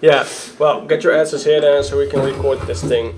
Yeah, well, get your asses here then so we can record this thing.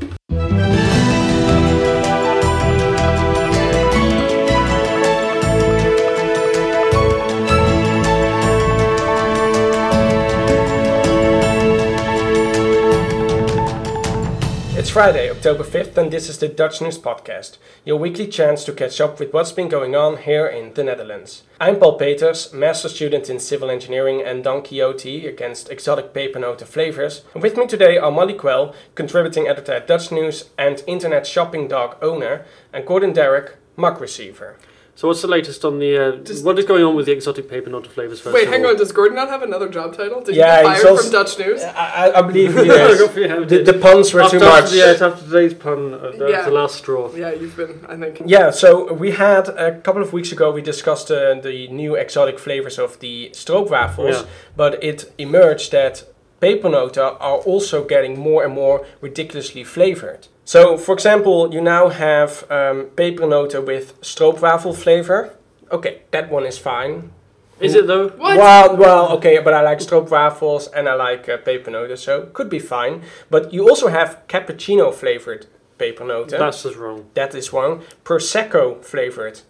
Friday, October 5th, and this is the Dutch News Podcast, your weekly chance to catch up with what's been going on here in the Netherlands. I'm Paul Peters, master student in civil engineering and Don Quixote against exotic pepernoten flavors. And with me today are Molly Quell, contributing editor at Dutch News and internet shopping dog owner, and Gordon Darroch, mug receiver. So what's the latest on the? Uh, Does- what is going on with the exotic pepernoten flavors? First Wait, of hang all? on. Does Gordon not have another job title? Did Yeah, he get he's fired also- from Dutch News? I, I- I believe he is. good for you. the, the puns were after, too much. After, yeah, it's after today's pun, uh, that Yeah. was the last straw. Yeah, you've been. I think. Yeah, so we had a couple of weeks ago we discussed uh, the new exotic flavors of the stroopwafels, Yeah. but it emerged that pepernoten are also getting more and more ridiculously flavored. So, for example, you now have um, pepernoten with stroopwafel flavor. Okay, that one is fine. Is it though? What? Well, well, okay, but I like stroopwafels and I like uh, pepernoten, so could be fine. But you also have cappuccino flavored pepernoten. That's just wrong. That is wrong. Prosecco flavored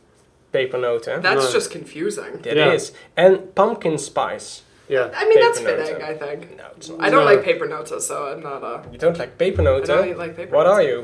pepernoten. That's No. just confusing. That Yeah. is. And pumpkin spice. Yeah. I mean, that's Pepernoten. fitting. I think. No, it's not. I don't No. like paper notes, so I'm not a. You don't like paper notes? I don't like paper. What notes. are you?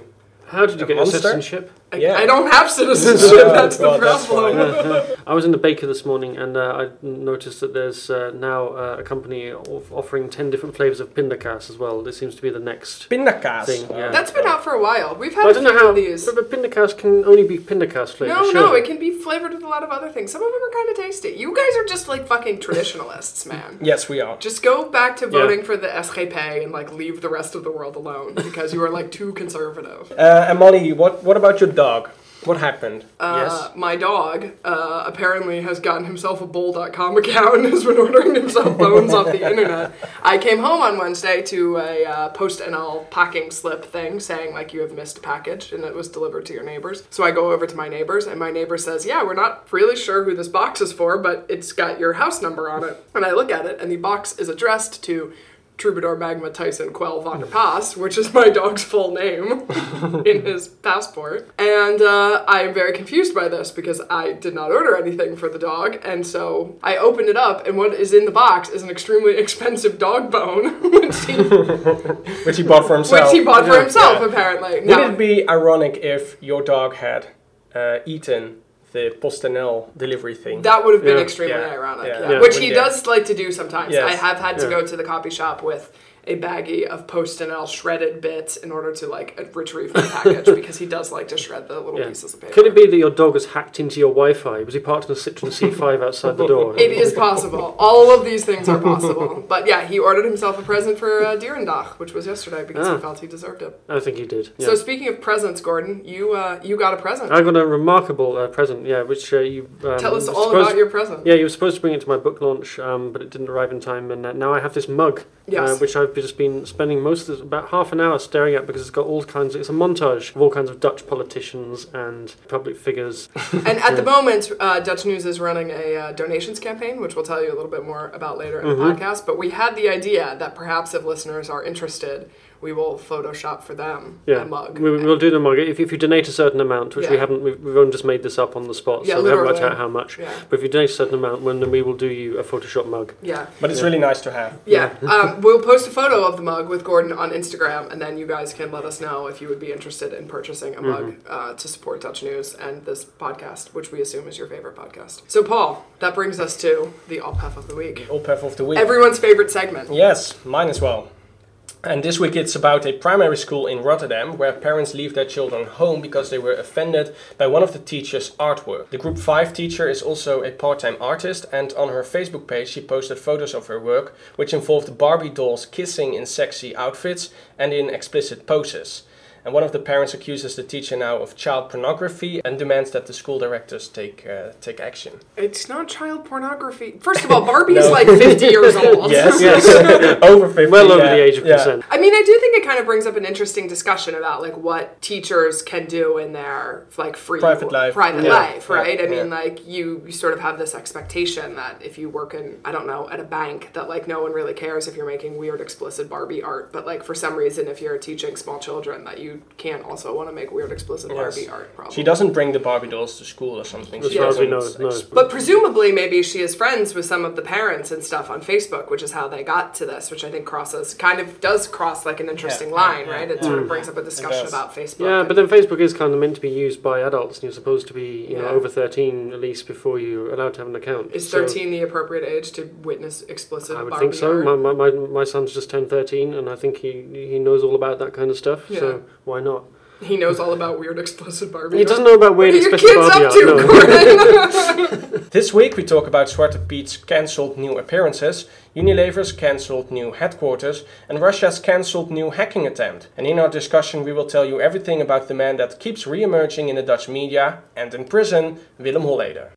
How did you A get monster? your citizenship? I, Yeah. I don't have citizenship. Oh, that's the well, that's problem. I was in the baker this morning and uh, I noticed that there's uh, now uh, a company of offering 10 different flavours of pindakaas as well. This seems to be the next. Pindakaas. Thing, yeah. That's been out for a while. We've I had a don't few know how. of these. But, but pindakaas can only be pindakaas flavour. No, no, it can be flavored with a lot of other things. Some of them are kind of tasty. You guys are just like fucking traditionalists, man. Yes, we are. Just go back to Yeah. voting for the SGP and like leave the rest of the world alone because you are like too conservative. Uh, and Molly, what, what about your dog? What happened? Uh, My dog uh, apparently has gotten himself a bol.com account and has been ordering himself bones off the internet. I came home on Wednesday to a uh, post NL packing slip thing saying like you have missed a package and it was delivered to your neighbors. So I go over to my neighbors and my neighbor says, "Yeah, we're not really sure who this box is for, but it's got your house number on it." And I look at it and the box is addressed to Troubadour Magma Tyson Quell Von der Paas, which is my dog's full name in his passport. And uh, I am very confused by this because I did not order anything for the dog. And so I opened it up, and what is in the box is an extremely expensive dog bone, which he, Which he bought for himself. which he bought for Yeah. himself, Yeah. apparently. Would it be ironic if your dog had uh, eaten the PostNL delivery thing? That would have been Yeah. extremely Yeah. ironic, Yeah. which he does like to do sometimes. Yes. I have had to go to the copy shop with a baggie of PostNL shredded bits in order to like retrieve my package because he does like to shred the little Yeah. pieces of paper. Could it be that your dog has hacked into your Wi-Fi? Was he parked in a Citroen C5 outside the door? It is possible. All of these things are possible. But yeah, he ordered himself a present for uh, Dierendag, which was yesterday because Ah. he felt he deserved it. I think he did. Yeah. So speaking of presents, Gordon, you uh, you got a present. I got a remarkable uh, present, yeah, which uh, you um, Tell us all about your present. Yeah, you were supposed to bring it to my book launch, um, but it didn't arrive in time, and uh, now I have this mug, Yes. uh, which I've just been spending most of about half an hour staring at because it's got all kinds. Of, it's a montage of all kinds of Dutch politicians and public figures. And at the moment, uh, Dutch News is running a uh, donations campaign, which we'll tell you a little bit more about later in Mhm. the podcast. But we had the idea that perhaps if listeners are interested, we will Photoshop for them Yeah, a mug. we, we'll do the mug if, if you donate a certain amount, which we haven't. We've, we've only just made this up on the spot, Yeah, so we haven't worked out how much. Yeah, But if you donate a certain amount, when then we will do you a Photoshop mug. yeah. but it's Yeah. really nice to have. Yeah, um, we'll post a photo of the mug with Gordon on Instagram, and then you guys can let us know if you would be interested in purchasing a mug uh, to support Dutch News and this podcast, which we assume is your favorite podcast. So, Paul, that brings us to the Ophef of the week, Ophef of the week. everyone's favorite segment. Yes, mine as well. And this week it's about a primary school in Rotterdam where parents leave their children home because they were offended by one of the teacher's artwork. The group 5 teacher is also a part time artist, and on her Facebook page she posted photos of her work, which involved Barbie dolls kissing in sexy outfits and in explicit poses. And one of the parents accuses the teacher now of child pornography and demands that the school directors take uh, take action. It's not child pornography. First of all, Barbie's No. like 50 years old. Yes, Yes. over fifty. well over yeah, the age of yeah. consent. I mean, I do think it kind of brings up an interesting discussion about like what teachers can do in their like free Private life. private Yeah. life, Yeah. right? I mean, Yeah. like you, you sort of have this expectation that if you work in, I don't know, at a bank, that like no one really cares if you're making weird, explicit Barbie art. But like for some reason, if you're teaching small children, that you can't also want to make weird, explicit Yes. Barbie art. Probably. She doesn't bring the Barbie dolls to school or something. As She far as we doesn't know, no. ex- But presumably, maybe she is friends with some of the parents and stuff on Facebook, which is how they got to this, which I think crosses, kind of does cross like an interesting Yeah, line, yeah, right? yeah. It sort of mm. brings up a discussion about Facebook. Yeah, but then Facebook is kind of meant to be used by adults, and you're supposed to be, you know, over 13 at least before you're allowed to have an account. Is So 13 the appropriate age to witness explicit I would Barbie think so. art? My, my, my, my son's just turned 13, and I think he, he knows all about that kind of stuff, Yeah. so why not? He knows all about weird explicit Barbie He doesn't know about What weird are your explicit kids Barbie up to, no. This week we talk about Zwarte Piet's cancelled new appearances, Unilever's cancelled new headquarters, and Russia's cancelled new hacking attempt. And in our discussion we will tell you everything about the man that keeps re-emerging in the Dutch media and in prison, Willem Holleeder.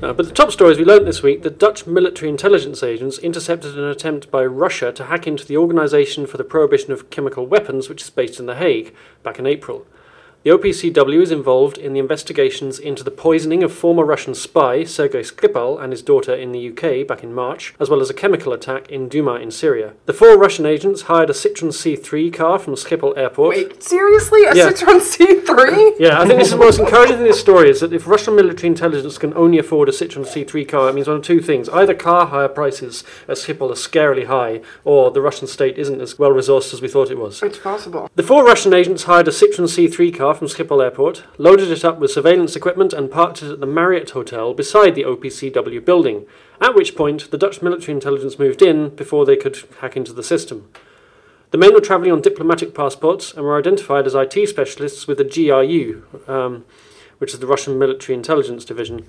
Uh, but the top stories we learnt this week that Dutch military intelligence agents intercepted an attempt by Russia to hack into the Organisation for the Prohibition of Chemical Weapons, which is based in The Hague, back in April. The OPCW is involved in the investigations into the poisoning of former Russian spy Sergei Skripal and his daughter in the UK back in March, as well as a chemical attack in Duma in Syria. The four Russian agents hired a Citroen C3 car from Schiphol Airport. Wait, seriously? A Yeah. Citroen C3? Yeah, I think this is the most encouraging in this story is that if Russian military intelligence can only afford a Citroen C3 car, it means one of two things. Either car hire prices at Schiphol are scarily high, or the Russian state isn't as well resourced as we thought it was. It's possible. The four Russian agents hired a Citroen C3 car from Schiphol Airport, loaded it up with surveillance equipment, and parked it at the Marriott Hotel beside the OPCW building, at which point the Dutch military intelligence moved in before they could hack into the system. The men were travelling on diplomatic passports and were identified as IT specialists with the GRU, um, which is the Russian Military Intelligence Division.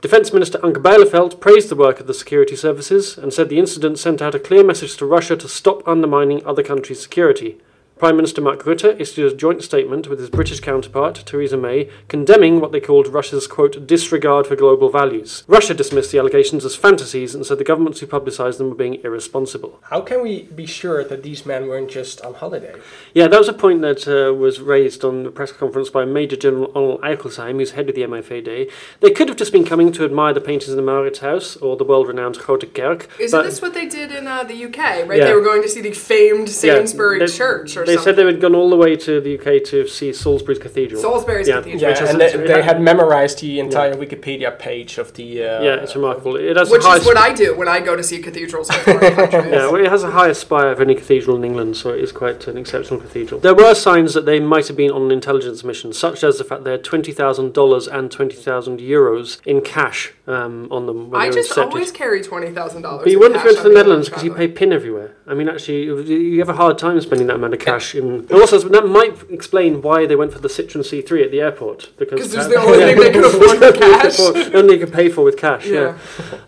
Defence Minister Anke Bijleveld praised the work of the security services and said the incident sent out a clear message to Russia to stop undermining other countries' security. Prime Minister Mark Rutte issued a joint statement with his British counterpart, Theresa May, condemning what they called Russia's, quote, disregard for global values. Russia dismissed the allegations as fantasies and said the governments who publicised them were being irresponsible. How can we be sure that these men weren't just on holiday? Yeah, that was a point that uh, was raised on the press conference by Major General Onno Eichelsheim, who's head of the MIVD. They could have just been coming to admire the paintings in the Maurits House or the world-renowned Grote Kerk. Isn't but- this what they did in uh, the UK, right? Yeah. They were going to see the famed Yeah, Sainsbury they- Church or They something. said they had gone all the way to the UK to see Salisbury's Cathedral. Salisbury's Yeah. Cathedral. Yeah, Which and they, they had- had memorized the entire Wikipedia page of the. Uh, yeah, it's remarkable. It has Which the highest, Which is what I do when I go to see cathedrals in foreign countries. Yeah, well, it has the highest spire of any cathedral in England, so it is quite an exceptional cathedral. There were signs that they might have been on an intelligence mission, such as the fact they had twenty thousand dollars and twenty thousand euros in cash um, on them when I they were just intercepted. always carry twenty thousand dollars. But you wouldn't go to the Netherlands because you pay PIN everywhere. I mean, actually, you have a hard time spending that amount of cash. In and also, that might explain why they went for the Citroen C3 at the airport because it's the only thing they could afford for cash. only you can pay for with cash. Yeah.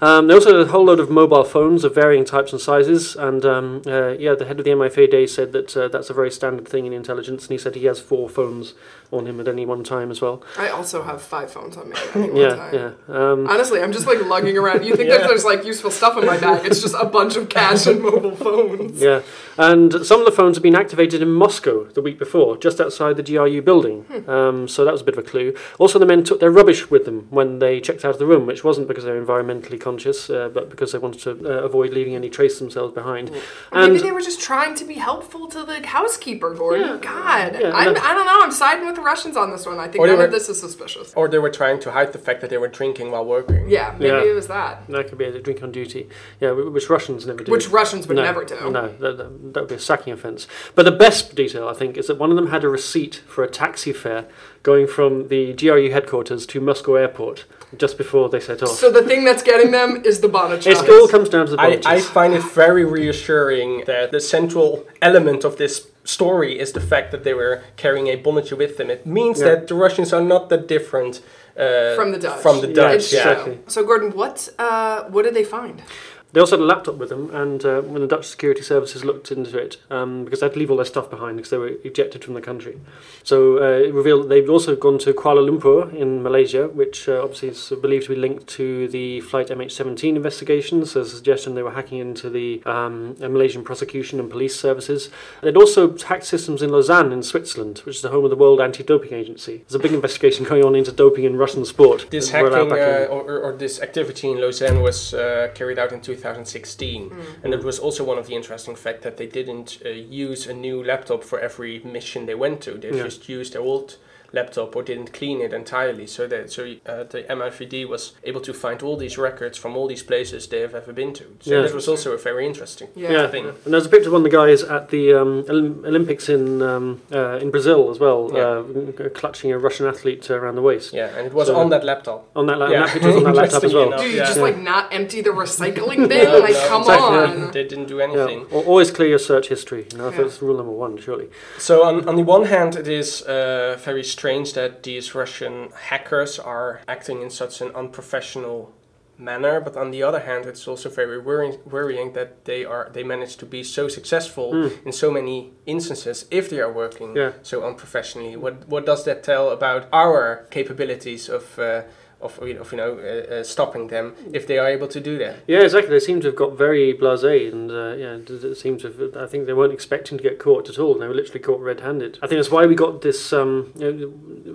Um, they also had a whole load of mobile phones of varying types and sizes, and um, uh, yeah, the head of the MIVD said that uh, that's a very standard thing in intelligence, and he said he has four phones on him at any one time as well. I also have five phones on me at any one Yeah, time. yeah. Um, Honestly, I'm just like lugging around. You think Yeah. that there's like useful stuff in my bag? It's just a bunch of cash and mobile phones. Yeah, and some of the phones had been activated in Moscow the week before, just outside the GRU building. Um, so that was a bit of a clue. Also, the men took their rubbish with them when they checked out of the room, which wasn't because they were environmentally conscious, uh, but because they wanted to uh, avoid leaving any trace themselves behind. Maybe And they were just trying to be helpful to the housekeeper, Gordon. Yeah. God, Yeah, I'm. I don't know. I'm siding with the Russians on this one. I think Or they none of this is suspicious. Or they were trying to hide the fact that they were drinking while working. Yeah, maybe Yeah. it was that. that could be a drink on duty. Yeah, wh- which Russians never do. Which Russians would no, never do. No, that, that, that would be a sacking offence. But the best detail, I think, is that one of them had a receipt for a taxi fare going from the GRU headquarters to Moscow airport just before they set off. So the thing that's getting them is the bonnet It all comes down to the I, Bonnetjes. I find it very reassuring that the central element of this story is the fact that they were carrying a bonnet with them. It means Yeah. that the Russians are not that different uh, From the Dutch. From the Dutch, It's yeah. exactly. So Gordon, what uh, what did they find? They also had a laptop with them, and uh, when the Dutch security services looked into it, um, because they had to leave all their stuff behind because they were ejected from the country. So uh, it revealed that they've also gone to Kuala Lumpur in Malaysia, which uh, obviously is believed to be linked to the flight MH17 investigations. There's a suggestion they were hacking into the um, Malaysian prosecution and police services. They'd also hacked systems in Lausanne in Switzerland, which is the home of the World Anti-Doping Agency. There's a big investigation going on into doping in Russian sport. This hacking uh, or, or this activity in Lausanne was uh, carried out in 2016, and it was also one of the interesting fact that they didn't uh, use a new laptop for every mission they went to. They Yeah. just used their old laptop or didn't clean it entirely. So that so uh, the MIVD was able to find all these records from all these places they have ever been to. So Yeah. that was also a very interesting Yeah. Yeah, thing. and there's a picture of one of the guys at the um, Olympics in um, uh, in Brazil as well, Yeah. uh, clutching a Russian athlete uh, around the waist. Yeah, and it was So- on that laptop. On that, la- Yeah. that picture was on that laptop as well. enough. Do you Yeah. just like not empty the recycling bin? No, like, no, come exactly. on. They didn't do anything. al- always clear your search history. You know, Yeah. that's rule number one, surely. So on, on the one hand, it is uh, very strange that these Russian hackers are acting in such an unprofessional manner, but on the other hand, it's also very worrying, worrying that they are they manage to be so successful Mm. in so many instances if they are working Yeah. so unprofessionally. What what does that tell about our capabilities of? Uh, of, of you know uh, uh, stopping them if they are able to do that. Yeah, exactly. They seem to have got very blasé, and uh, yeah, it seems to. Have, I think they weren't expecting to get caught at all. They were literally caught red-handed. I think that's why we got this. Um, you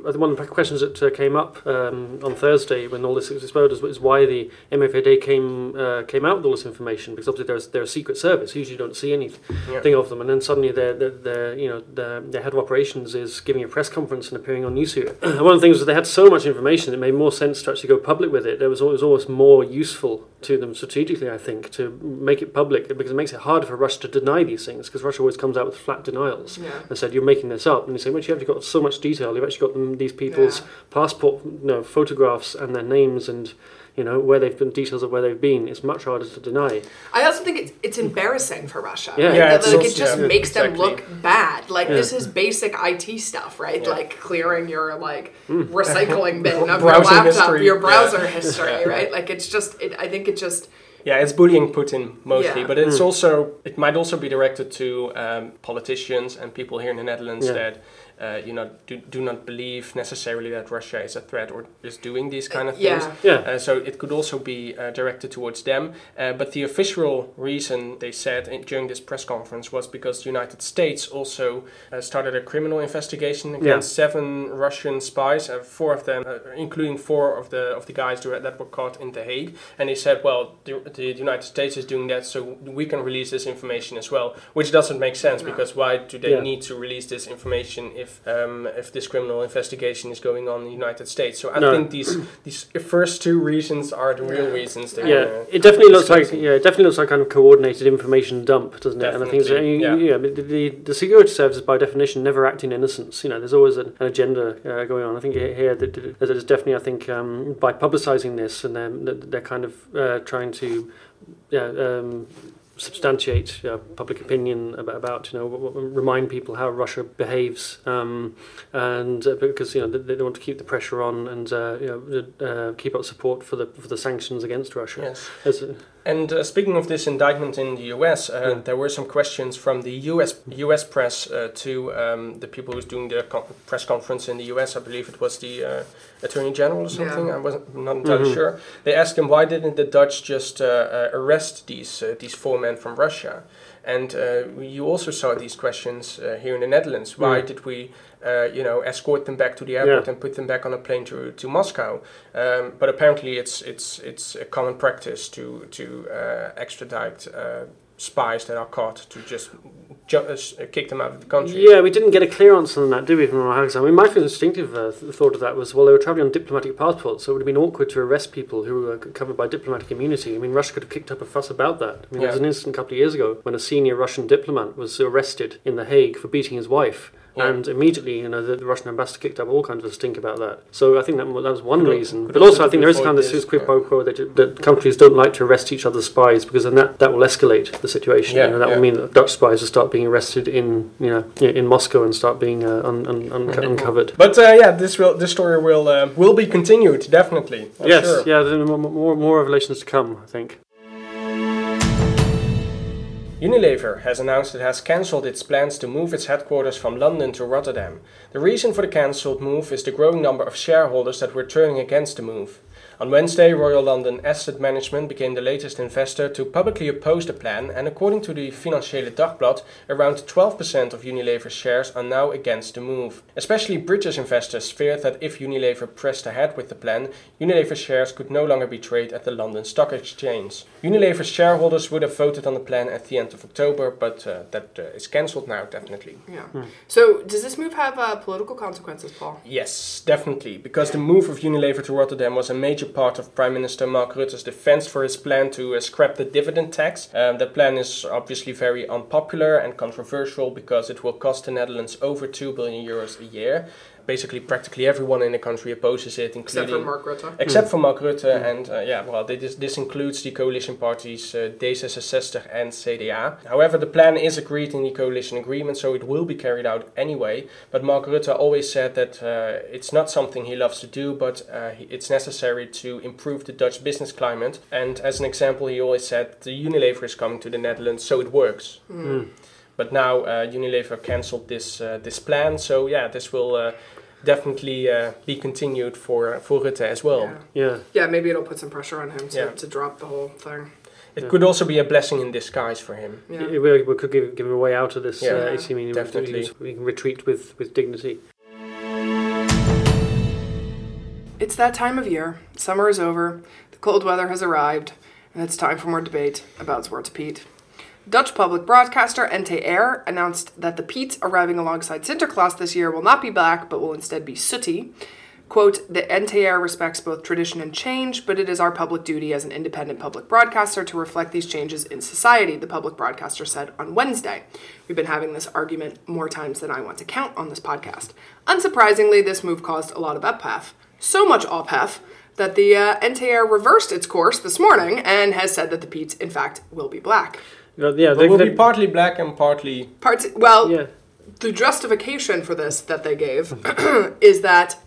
know, one of the questions that uh, came up um, on Thursday when all this was exploded is, why the MIVD came uh, came out with all this information because obviously they're, they're a secret service. Usually, you don't see anything Yeah. of them, and then suddenly their their, their you know their, their head of operations is giving a press conference and appearing on Newsweek. one of the things was they had so much information it made more sense to actually go public with it. There was always almost more useful to them strategically, I think, to make it public because it makes it harder for Russia to deny these things because Russia always comes out with flat denials Yeah. and said you're making this up, and you say, well, you've actually got so much detail. You've actually got them, these people's Yeah. passport, you know, photographs and their names and. You know where they've been, details of where they've been. It's much harder to deny. I also think it's, it's embrassing for Russia. Yeah. Yeah, that- it's like, also- it just yeah, makes them look bad. Like Yeah. this is basic IT stuff, right? Yeah. Like clearing your like Hmm. recycling bin of your laptop, history. your browser Yeah. history, right? Like it's just. It, I think it just. Yeah, it's bullying Putin mostly, Yeah. but it's Mm. also it might also be directed to um, politicians and people here in the Netherlands Yeah. that uh, you know do, do not believe necessarily that Russia is a threat or is doing these kind of things. Yeah. Yeah, Uh, so it could also be uh, directed towards them. Uh, but the official reason they said in, during this press conference was because the United States also uh, started a criminal investigation against seven Russian spies, uh, four of them, uh, including four of the of the guys who- that were caught in The Hague. And they said, well, the, the United States is doing that, so we can release this information as well, which doesn't make sense No. because why do they Yeah. need to release this information if um, if this criminal investigation is going on in the United States? So I No. think these these first two reasons are the real Yeah. reasons. They're, yeah. It definitely looks like disclosing. yeah, it definitely looks like kind of coordinated information dump, doesn't it? And I think it's, you- yeah. yeah, the, the the security services by definition never act in innocence. You know, there's always an, an agenda uh, going on. I think here that that there's definitely I think um, by publicising this and they're, they're kind of uh, trying to yeah. Um, substantiate uh, public opinion about, about you know w- w- remind people how Russia behaves um, and uh, because you know they, they want to keep the pressure on and uh, you know uh, keep up support for the for the sanctions against Russia. Yes. As a- And uh, speaking of this indictment in the US, uh, Yeah. there were some questions from the US US press uh, to um, the people who's doing the co- press conference in the US. I believe it was the uh, Attorney General or something. Yeah. I wasn't not entirely Mhm. sure. They asked him why didn't the Dutch just uh, uh, arrest these uh, these four men from Russia? And uh, you also saw these questions uh, here in the Netherlands. Why Mm. did we, uh, you know, escort them back to the airport Yeah. and put them back on a plane to to Moscow? Um, but apparently, it's it's it's a common practice to to uh, extradite uh, spies that are caught to just ju- uh, uh, kick them out of the country. Yeah, we didn't get a clear answer on that, did we, from Rahagsan? I mean, my first instinctive uh, thought of that was, well, they were travelling on diplomatic passports, so it would have been awkward to arrest people who were covered by diplomatic immunity. I mean, Russia could have kicked up a fuss about that. I mean, there was an incident a couple of years ago when a senior Russian diplomat was arrested in The Hague for beating his wife. Yeah. And immediately, you know, the, the Russian ambassador kicked up all kinds of stink about that. So I think that, that was one Could reason. could But also also, I think there is kind of this, this quid pro quo that, that countries don't like to arrest each other's spies because then that, that will escalate the situation. Yeah, you know, that yeah. will mean that Dutch spies will start being arrested in, you know, in Moscow and start being uh, un, un, unco- Mhm. uncovered. But uh, yeah, this will this story will uh, will be continued definitely. I'm yes, sure. yeah, there are more, more, more revelations to come, I think. Unilever has announced it has cancelled its plans to move its headquarters from London to Rotterdam. The reason for the cancelled move is the growing number of shareholders that were turning against the move. On Wednesday, Royal London Asset Management became the latest investor to publicly oppose the plan, and according to the Financiële Dagblad, around 12% of Unilever's shares are now against the move. Especially British investors feared that if Unilever pressed ahead with the plan, Unilever shares could no longer be traded at the London Stock Exchange. Unilever's shareholders would have voted on the plan at the end of October, but uh, that uh, is cancelled now, definitely. Yeah. So does this move have uh, political consequences, Paul? Yes, definitely, because the move of Unilever to Rotterdam was a major part of Prime Minister Mark Rutte's defense for his plan to uh, scrap the dividend tax. Um, the plan is obviously very unpopular and controversial because it will cost the Netherlands over 2 billion euros a year. Basically, practically everyone in the country opposes it, including Except for Mark Rutte. except for Mark Rutte. And uh, yeah, well, this, this includes the coalition parties uh, D66 and CDA. However, the plan is agreed in the coalition agreement, so it will be carried out anyway. But Mark Rutte always said that uh, it's not something he loves to do, but uh, it's necessary to improve the Dutch business climate. And as an example, he always said the Unilever is coming to the Netherlands, so it works. But now uh, Unilever cancelled this uh, this plan, so yeah, this will uh, definitely uh, be continued for for Rutte as well. Yeah. Yeah. yeah, maybe it'll put some pressure on him to, Yeah. to drop the whole thing. It Yeah. could also be a blessing in disguise for him. Yeah. It- we, we could give, give him a way out of this Yeah. uh, AC meeting. Definitely. We can retreat with, with dignity. It's that time of year. Summer is over, the cold weather has arrived, and it's time for more debate about Zwarte Piet. Dutch public broadcaster NTR announced that the Piet arriving alongside Sinterklaas this year will not be black, but will instead be sooty. Quote, the NTR respects both tradition and change, but it is our public duty as an independent public broadcaster to reflect these changes in society, the public broadcaster said on Wednesday. We've been having this argument more times than I want to count on this podcast. Unsurprisingly, this move caused a lot of ophef. So much ophef that the uh, NTR reversed its course this morning and has said that the Pete's, in fact, will be black. Yeah, It they, will they- be partly black and partly Parts, well, yeah. the justification for this that they gave is that,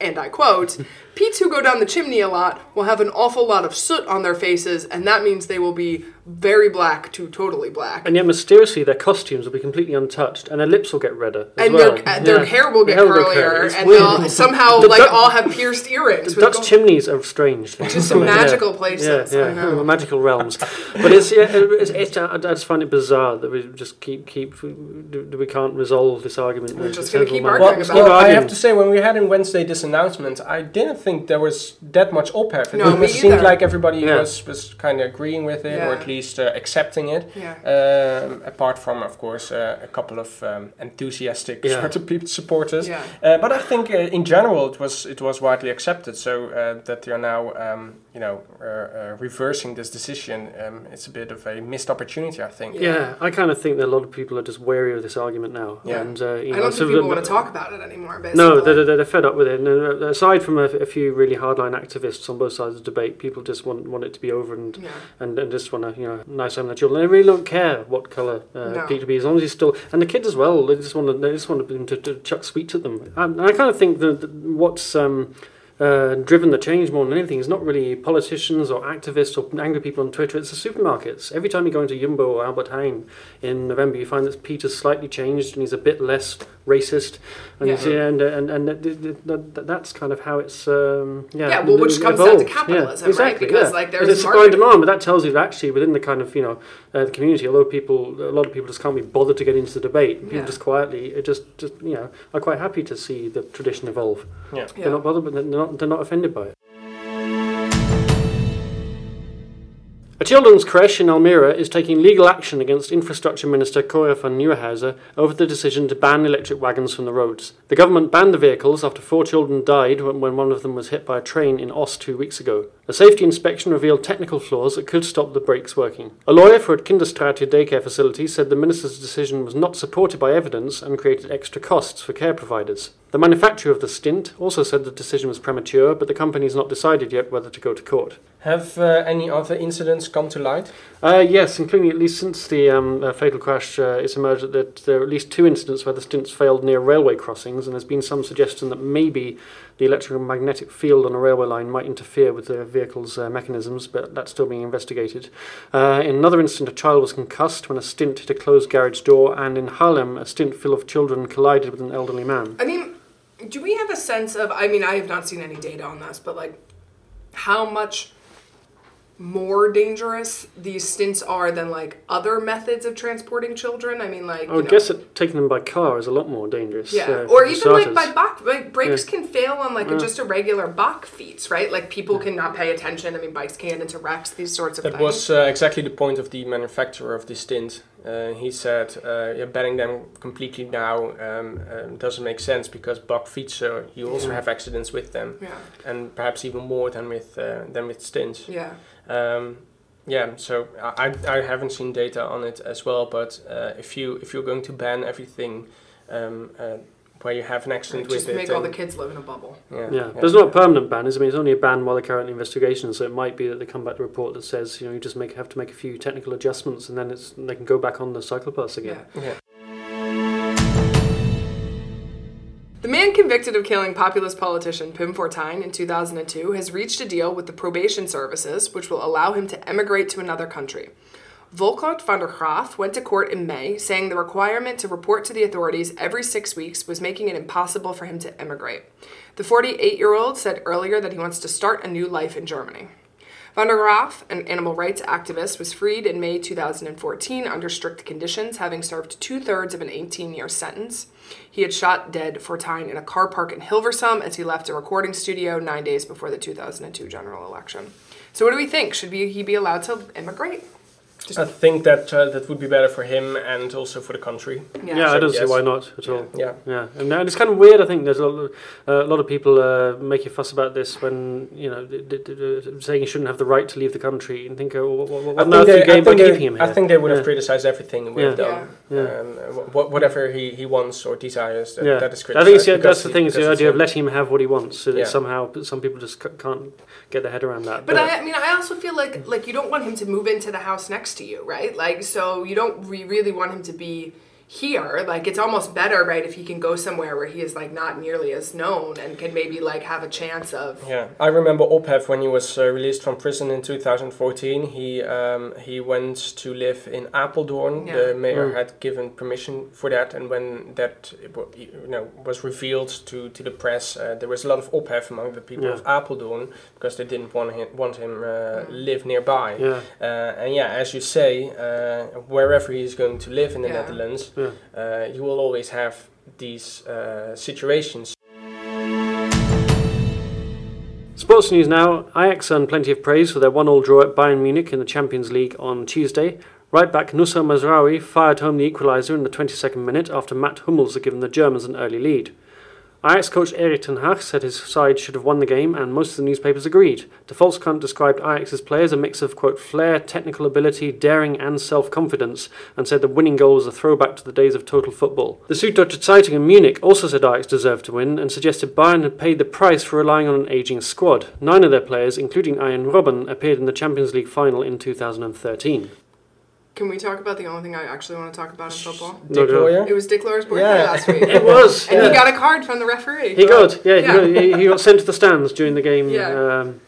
and I quote, Pete's who go down the chimney a lot will have an awful lot of soot on their faces, and that means they will be very black to totally black. And yet, mysteriously, their costumes will be completely untouched, and their lips will get redder. As And well. their, uh, their Yeah. hair will get Their hair will curlier, curly. And weird. they'll somehow The like Dut- all have pierced earrings. with Dutch gold- chimneys are strange. Just some magical places, Yeah, I yeah, know. magical realms. But it's, yeah, it's, it's, I I just find it bizarre that we just keep keep we, we can't resolve this argument. We're just gonna keep matter. Well, arguing about Keep well, I have to say, when we had in Wednesday this announcement, I didn't think there was that much ophef. It No, me seemed either. like everybody Yeah. was, was kind of agreeing with it, or at least uh, accepting it. Yeah. Um, apart from, of course, uh, a couple of um, enthusiastic Yeah. sort of people supporters. Yeah. Uh, but I think uh, in general it was it was widely accepted. So uh, that they are now um, you know uh, uh, reversing this decision, um, it's a bit of a missed opportunity. I think. Yeah, I kind of think that a lot of people are just wary of this argument now. Yeah. And, uh, you I know, don't so think people want to talk about it anymore, basically. No, they're, they're, they're fed up with it. And uh, aside from a, a few really hardline activists on both sides of the debate, people just want, want it to be over and, Yeah. and, and just want to, you know, nice home their children. They really don't care what colour uh, No. Peter be, as long as he's still. And the kids as well. They just want to. They just want them to, to chuck sweets at them. And I kind of think that, that what's. Um, uh, driven the change more than anything is not really politicians or activists or angry people on Twitter. It's the supermarkets. Every time you go into Jumbo or Albert Heijn in November, you find that Peter's slightly changed and he's a bit less racist. And Yeah. he's- and, and, and, that- that's kind of how it's um, yeah. Yeah, well, which it comes down to capitalism, right? exactly, Because, yeah. like, there's it's a supply and demand, but that tells you that actually within the kind of you know uh, the community, although people a lot of people just can't be bothered to get into the debate. People Yeah. just quietly, it just just you know are quite happy to see the tradition evolve. Yeah. Yeah. They're not bothered, but they're not, they're not offended by it. A children's creche in Almere is taking legal action against Infrastructure Minister Cora van Nieuwenhuizen over the decision to ban electric wagons from the roads. The government banned the vehicles after four children died when one of them was hit by a train in Oss two weeks ago. A safety inspection revealed technical flaws that could stop the brakes working. A lawyer for a Kinderstraatje daycare facility said the minister's decision was not supported by evidence and created extra costs for care providers. The manufacturer of the stint also said the decision was premature, but the company has not decided yet whether to go to court. Have uh, any other incidents come to light? Uh, yes, including at least since the um, uh, fatal crash, uh, it's emerged that there are at least two incidents where the stints failed near railway crossings, and there's been some suggestion that maybe the electromagnetic field on a railway line might interfere with the vehicle's uh, mechanisms, but that's still being investigated. Uh, in another incident, a child was concussed when a stint hit a closed garage door, and in Haarlem, a stint full of children collided with an elderly man. I mean, do we have a sense of? I mean, I have not seen any data on this, but like, how much more dangerous these stints are than like other methods of transporting children? I mean, like, I would you know, guess that taking them by car is a lot more dangerous. Yeah, uh, or for even like by Bach, like brakes Yeah. can fail on like a, just a regular bakfiets, right? Like people cannot pay attention. I mean, bikes can get into wrecks, these sorts of That things. was uh, exactly the point of the manufacturer of the stint. Uh, he said, uh, yeah, banning them completely now um, um, doesn't make sense because bakfiets you also Yeah. have accidents with them, yeah, and perhaps even more than with uh, than with stints. yeah. Um, yeah, so I, I haven't seen data on it as well, but uh, if you if you're going to ban everything um, uh, where you have an accident Just with make it, all the kids live in a bubble. yeah, Yeah, but it's not a permanent ban, is it? I mean, it's only a ban while they're currently investigating, so it might be that they come back to a report that says, you know, you just make have to make a few technical adjustments and then it's they can go back on the cycle pass again. Yeah. Yeah. The man convicted of killing populist politician Pim Fortuyn in 2002 has reached a deal with the probation services, which will allow him to emigrate to another country. Volkert van der Graaf went to court in May, saying the requirement to report to the authorities every six weeks was making it impossible for him to emigrate. The 48 year old said earlier that he wants to start a new life in Germany. Van der Graaf, an animal rights activist, was freed in May 2014 under strict conditions, having served two thirds of an 18 year sentence. He had shot dead Fortuyn in a car park in Hilversum as he left a recording studio nine days before the 2002 general election. So, what do we think? Should be, he be allowed to immigrate? I think that uh, that would be better for him and also for the country. Yeah, I So, don't see why not at all. Yeah. Yeah, and, and it's kind of weird. I think there's a lot of, uh, a lot of people uh, make a fuss about this when you know d- d- d- d- saying he shouldn't have the right to leave the country and think, oh, what, what, I what think on earth they- you gain by think they- keeping him here? I think they would have criticized everything we've Yeah. done. Yeah. Um, wh- whatever he, he wants or desires, that, yeah, that is I think it's, yeah, that's the thing. Is the idea of letting him have what he wants. So that Yeah. somehow some people just c- can't get their head around that. But I, I mean, I also feel like like you don't want him to move into the house next to you, right? Like, so you don't re- really want him to be here. Like, it's almost better, right, if he can go somewhere where he is like not nearly as known and can maybe like have a chance of. Yeah, I remember Ophef when he was uh, released from prison in 2014. He um, he went to live in Apeldoorn. Yeah. The mayor Mm. had given permission for that, and when that you know was revealed to, to the press, uh, there was a lot of Ophef among the people Yeah. of Apeldoorn because they didn't want him want him uh, Mm. live nearby. yeah, Uh, and yeah, as you say, uh, wherever he's going to live in the Yeah. Netherlands, yeah. uh, you will always have these uh, situations. Sports news now. Ajax earned plenty of praise for their one-all draw at Bayern Munich in the Champions League on Tuesday. Right back Noussair Mazraoui fired home the equaliser in the 22nd minute after Mats Hummels had given the Germans an early lead. Ajax coach Erik ten Hag said his side should have won the game, and most of the newspapers agreed. De Volkskrant described Ajax's play as a mix of quote flair, technical ability, daring, and self-confidence, and said the winning goal was a throwback to the days of total football. The Süddeutsche Zeitung in Munich also said Ajax deserved to win, and suggested Bayern had paid the price for relying on an aging squad. Nine of their players, including Arjen Robben, appeared in the Champions League final in 2013. Can we talk about the only thing I actually want to talk about in football? Dick no. Lawyer? It was Dick Lawyer's birthday Yeah. last week. It was. And yeah. he got a card from the referee. He got, yeah, Yeah. He, got, he, he got sent to the stands during the game. Yeah. Um,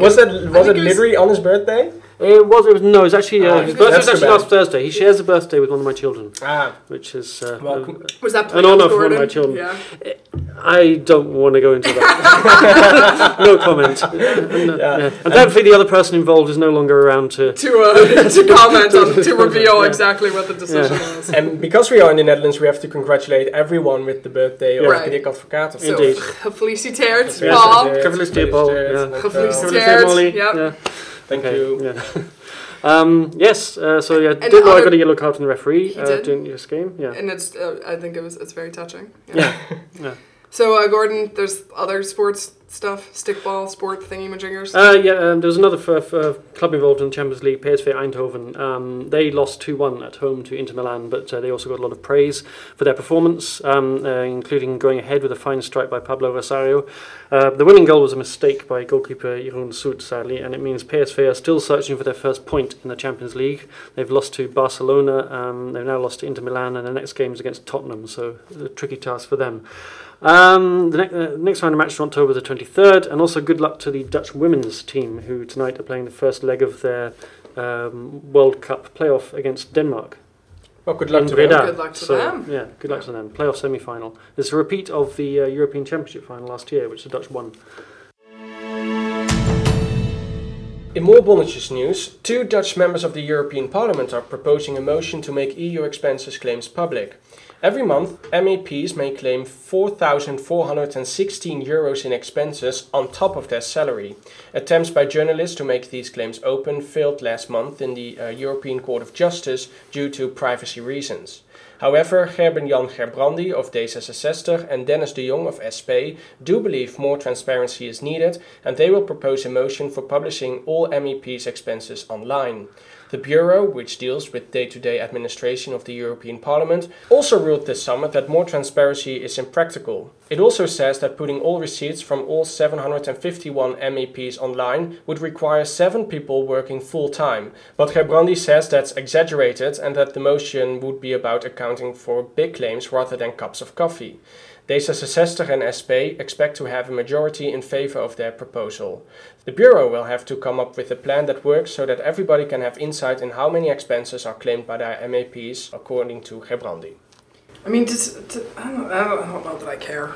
Was that was it it literally on his birthday? It was. It was no. It was actually Oh, uh, his birthday was actually last Thursday. He shares a birthday with one of my children, Ah, which is uh, Welcome. uh, Was that An honour for one of my children. Yeah. I don't want to go into that. no comment. And, uh, Yeah. yeah. and thankfully, the other person involved is no longer around to. To uh, to comment on to reveal Yeah. exactly what the decision was. and because we are in the Netherlands, we have to congratulate everyone with the birthday of Right. Dick Advocaat. So, Indeed. gefeliciteerd, Yes, Paul. Gefeliciteerd, Paul. Gefeliciteerd. Molly. Yeah. Thank Okay, you. Um, yes. Uh, so yeah, And did know I got a yellow card from the referee uh, during this game. Yeah. And it's, uh, I think it was, it's very touching. Yeah. Yeah. So, uh, Gordon, there's other sports stuff, stickball, sport thingy-majiggers. Uh, yeah, um, there was another f- f- club involved in the Champions League, PSV Eindhoven. Um, they lost 2 1 at home to Inter Milan, but uh, they also got a lot of praise for their performance, um, uh, including going ahead with a fine strike by Pablo Rosario. Uh, the winning goal was a mistake by goalkeeper Jeroen Zoet, sadly, and it means PSV are still searching for their first point in the Champions League. They've lost to Barcelona, um, they've now lost to Inter Milan, and the next game is against Tottenham, so a tricky task for them. Um, the ne- uh, next round of matches on October the 23rd, and also good luck to the Dutch women's team, who tonight are playing the first leg of their um, World Cup playoff against Denmark. Well, good luck to Breda. them. Good luck to so, them. Yeah, good luck to them. Playoff semi final. It's a repeat of the uh, European Championship final last year, which the Dutch won. In more Bonnetjes news, two Dutch members of the European Parliament are proposing a motion to make EU expenses claims public. Every month, MEPs may claim 4,416 euros in expenses on top of their salary. Attempts by journalists to make these claims open failed last month in the uh, European Court of Justice due to privacy reasons. However, Gerben Jan Gerbrandy of D66 and Dennis de Jong of SP do believe more transparency is needed and they will propose a motion for publishing all MEPs' expenses online. The Bureau, which deals with day to day administration of the European Parliament, also ruled this summer that more transparency is impractical. It also says that putting all receipts from all 751 MEPs online would require seven people working full time. But Gerbrandy says that's exaggerated and that the motion would be about accounting for big claims rather than cups of coffee. D66 and SP expect to have a majority in favor of their proposal. The Bureau will have to come up with a plan that works so that everybody can have insight in how many expenses are claimed by their MEPs, according to Gerbrandy. I mean, just, to, I, don't, I, don't, I don't know that I care.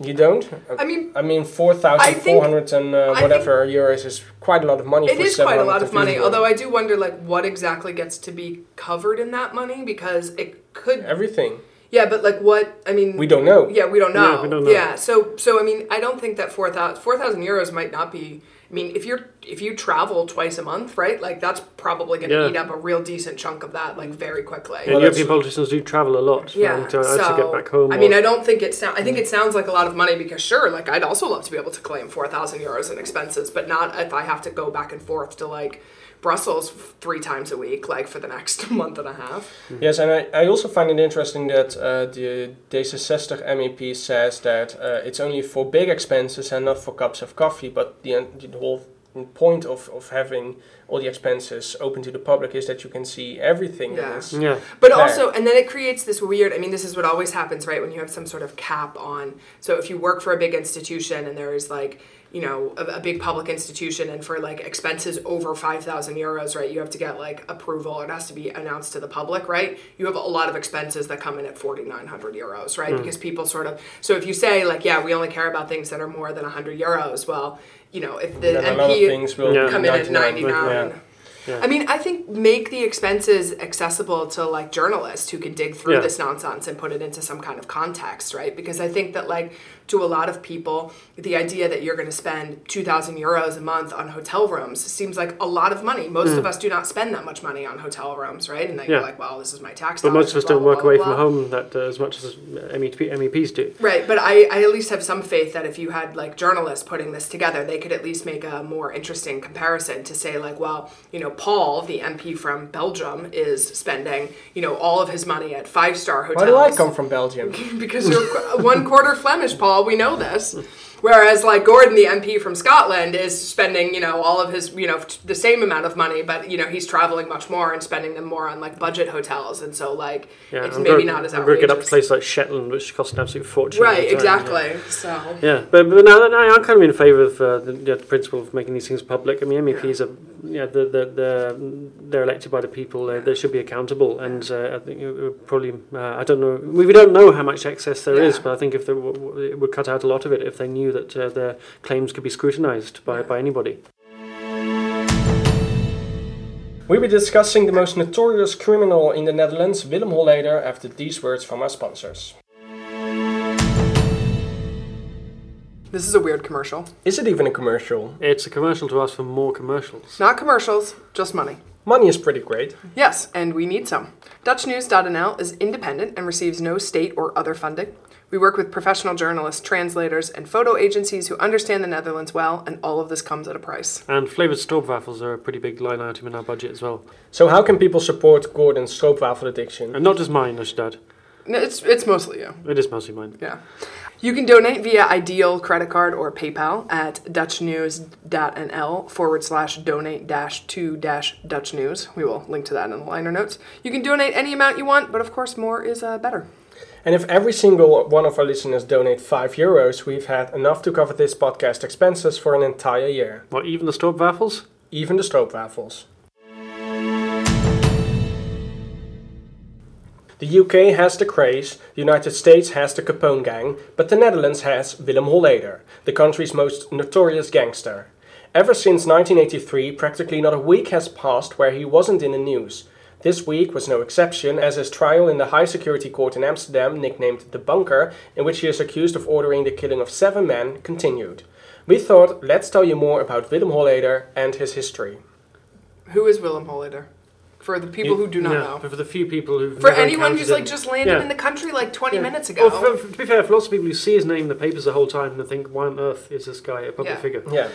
You don't? I mean, I mean, 4,400 and uh, whatever euros is quite a lot of money it is quite a lot of money. 751. Although I do wonder, like, what exactly gets to be covered in that money because it could. Everything. Yeah, but like, what? I mean, We don't know. Yeah, we don't know. Yeah, we don't know. Yeah, so so I mean, I don't think that 4,000 4,000 euros might not be. I mean, if you're if you travel twice a month, right? Like that's probably going to Yeah. eat up a real decent chunk of that, like very quickly. And Well, European politicians do travel a lot Yeah, right, uh, to, so to get back home. I mean, or- I don't think it sound. I think mm. it sounds like a lot of money because sure, like I'd also love to be able to claim four thousand euros in expenses, but not if I have to go back and forth to like Brussels three times a week, like for the next month and a half. Yes, and I, I also find it interesting that uh, the D66 MEP says that uh, it's only for big expenses and not for cups of coffee, but the, the whole point of, of having all the expenses open to the public is that you can see everything Yeah. that is. yeah, But Fair. also, and then it creates this weird. I mean, this is what always happens, right? When you have some sort of cap on. So if you work for a big institution and there is like, you know, a, a big public institution, and for like expenses over five thousand euros, right? You have to get like approval. It has to be announced to the public, right? You have a lot of expenses that come in at forty nine hundred euros, right? Hmm. Because people sort of. So if you say like, yeah, we only care about things that are more than hundred euros, well, you know, if the Then a lot of MP things will come in at 99. 99. Yeah. Yeah. I mean, I think make the expenses accessible to like journalists who can dig through Yeah. this nonsense and put it into some kind of context, right? Because I think that like to a lot of people, the idea that you're going to spend 2000 euros a month on hotel rooms seems like a lot of money. Most of us do not spend that much money on hotel rooms, right? And then Hmm. Yeah. you're like, well, this is my tax but most of us don't work blah, away blah, from blah. home that uh, as much as MEP, MEPs do. Right, but I, I at least have some faith that if you had like journalists putting this together, they could at least make a more interesting comparison to say like, well, you know, Paul, the MP from Belgium, is spending you know all of his money at five star hotels. Why do I come from Belgium? because you're one quarter Flemish, Paul. We know this. Whereas, like Gordon, the MP from Scotland, is spending, you know, all of his, you know, the same amount of money, but you know, he's traveling much more and spending them more on like budget hotels, and so like Yeah, it's I'm maybe very- not as I'm outrageous. good up to places like Shetland, which cost an absolute fortune. Right, time, yeah. exactly. So Yeah, but, but now that I am kind of in favour of uh, the, yeah, the principle of making these things public. I mean, MEPs are yeah, the, the, the, they're elected by the people. They, they should be accountable, and uh, I think it would probably uh, I don't know we, we don't know how much excess there is, Yeah. but I think if there w- w- it would cut out a lot of it if they knew that uh, their claims could be scrutinised by, by anybody. We'll be discussing the most notorious criminal in the Netherlands, Willem Holleeder, after these words from our sponsors. this is a weird commercial. Is it even a commercial? It's a commercial to ask for more commercials. Not commercials, just money. Money is pretty great. Yes, and we need some. DutchNews.nl is independent and receives no state or other funding. We work with professional journalists, translators, and photo agencies who understand the Netherlands well, and all of this comes at a price. And flavoured stroopwafels are a pretty big line item in our budget as well. So how can people support Gordon's stroopwafel addiction? And not just mine, I should add. No, It's it's mostly you. It is mostly mine. Yeah. You can donate via Ideal credit card or PayPal at dutchnews.nl forward slash donate dash to dash Dutch News. We will link to that in the liner notes. You can donate any amount you want, but of course, more is uh, better. And if every single one of our listeners donate 5 euros, we've had enough to cover this podcast expenses for an entire year. What, even the stroopwafels? Even the stroopwafels. The UK has the Krays, the United States has the Capone gang, but the Netherlands has Willem Holleeder, the country's most notorious gangster. Ever since 1983, practically not a week has passed where he wasn't in the news. This week was no exception, as his trial in the high security court in Amsterdam, nicknamed the Bunker, in which he is accused of ordering the killing of seven men, continued. We thought, let's tell you more about Willem Holleeder and his history. Who is Willem Holleeder? For the people You- who do not yeah, know. For the few people who For anyone who's like just landed Yeah. in the country like 20 Yeah. minutes ago. Well, for, for- to be fair, for lots of people who see his name in the papers the whole time and think, why on earth is this guy a public Yeah. figure? Yeah.